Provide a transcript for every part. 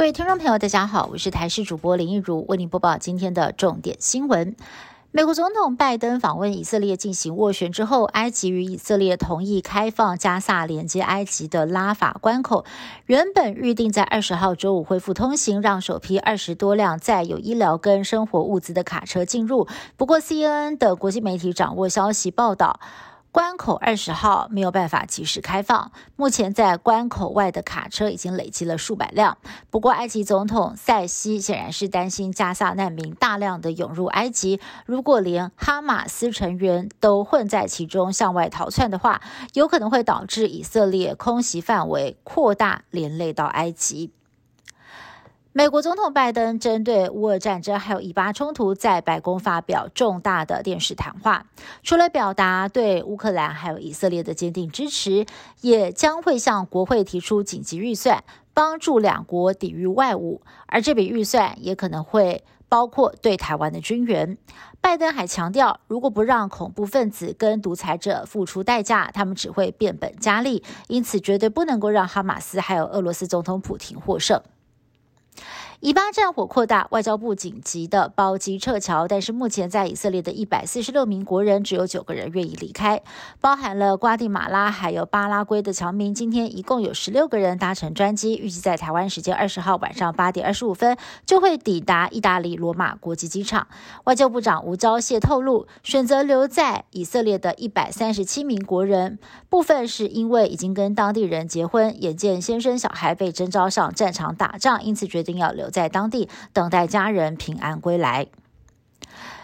各位听众朋友，大家好，我是台视主播林一如，为您播报今天的重点新闻。美国总统拜登访问以色列进行斡旋之后，埃及与以色列同意开放加萨连接埃及的拉法关口。原本预定在二十号周五恢复通行，让首批二十多辆载有医疗跟生活物资的卡车进入。不过，CNN 的国际媒体掌握消息报道。关口二十号没有办法及时开放，目前在关口外的卡车已经累积了数百辆。不过，埃及总统塞西显然是担心加萨难民大量的涌入埃及，如果连哈马斯成员都混在其中向外逃窜的话，有可能会导致以色列空袭范围扩大，连累到埃及。美国总统拜登针对乌俄战争还有以巴冲突，在白宫发表重大的电视谈话。除了表达对乌克兰还有以色列的坚定支持，也将会向国会提出紧急预算，帮助两国抵御外侮。而这笔预算也可能会包括对台湾的军援。拜登还强调，如果不让恐怖分子跟独裁者付出代价，他们只会变本加厉。因此，绝对不能够让哈马斯还有俄罗斯总统普京获胜。以巴战火扩大，外交部紧急的包机撤侨，但是目前在以色列的一百四十六名国人，只有九个人愿意离开，包含了瓜地马拉还有巴拉圭的侨民。今天一共有十六个人搭乘专机，预计在台湾时间二十号晚上八点二十五分就会抵达意大利罗马国际机场。外交部长吴钊燮透露，选择留在以色列的一百三十七名国人，部分是因为已经跟当地人结婚，眼见先生小孩被征召上战场打仗，因此决定要留。在当地等待家人平安归来。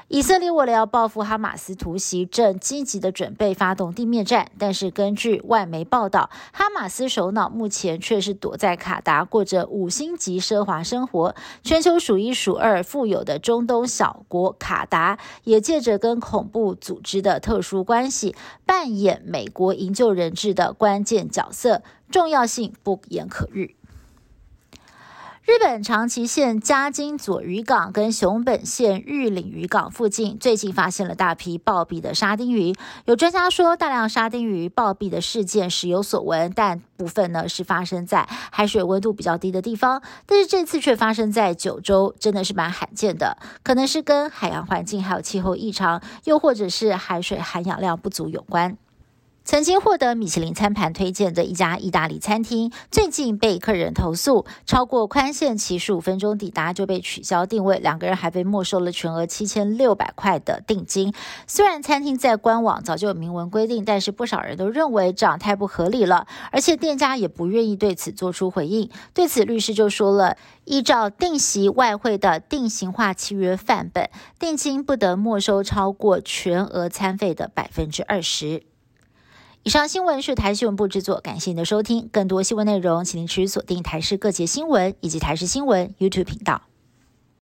以色列为了要报复哈马斯突袭，正积极的准备发动地面战。但是根据外媒报道，哈马斯首脑目前却是躲在卡达，过着五星级奢华生活。全球数一数二富有的中东小国卡达，也借着跟恐怖组织的特殊关系，扮演美国营救人质的关键角色，重要性不言可喻。日本长崎县加津佐渔港跟熊本县玉岭渔港附近，最近发现了大批暴毙的沙丁鱼。有专家说，大量沙丁鱼暴毙的事件时有所闻，但部分呢是发生在海水温度比较低的地方。但是这次却发生在九州，真的是蛮罕见的。可能是跟海洋环境还有气候异常，又或者是海水含氧量不足有关。曾经获得米其林餐盘推荐的一家意大利餐厅，最近被客人投诉，超过宽限期十五分钟抵达就被取消定位，两个人还被没收了全额七千六百块的定金。虽然餐厅在官网早就有明文规定，但是不少人都认为这样太不合理了，而且店家也不愿意对此做出回应。对此，律师就说了，依照定席外汇的定型化契约范本，定金不得没收超过全额餐费的百分之二十。以上新闻是台新闻部制作，感谢您的收听。更多新闻内容，请您持续锁定台视各节新闻以及台视新闻 YouTube 频道。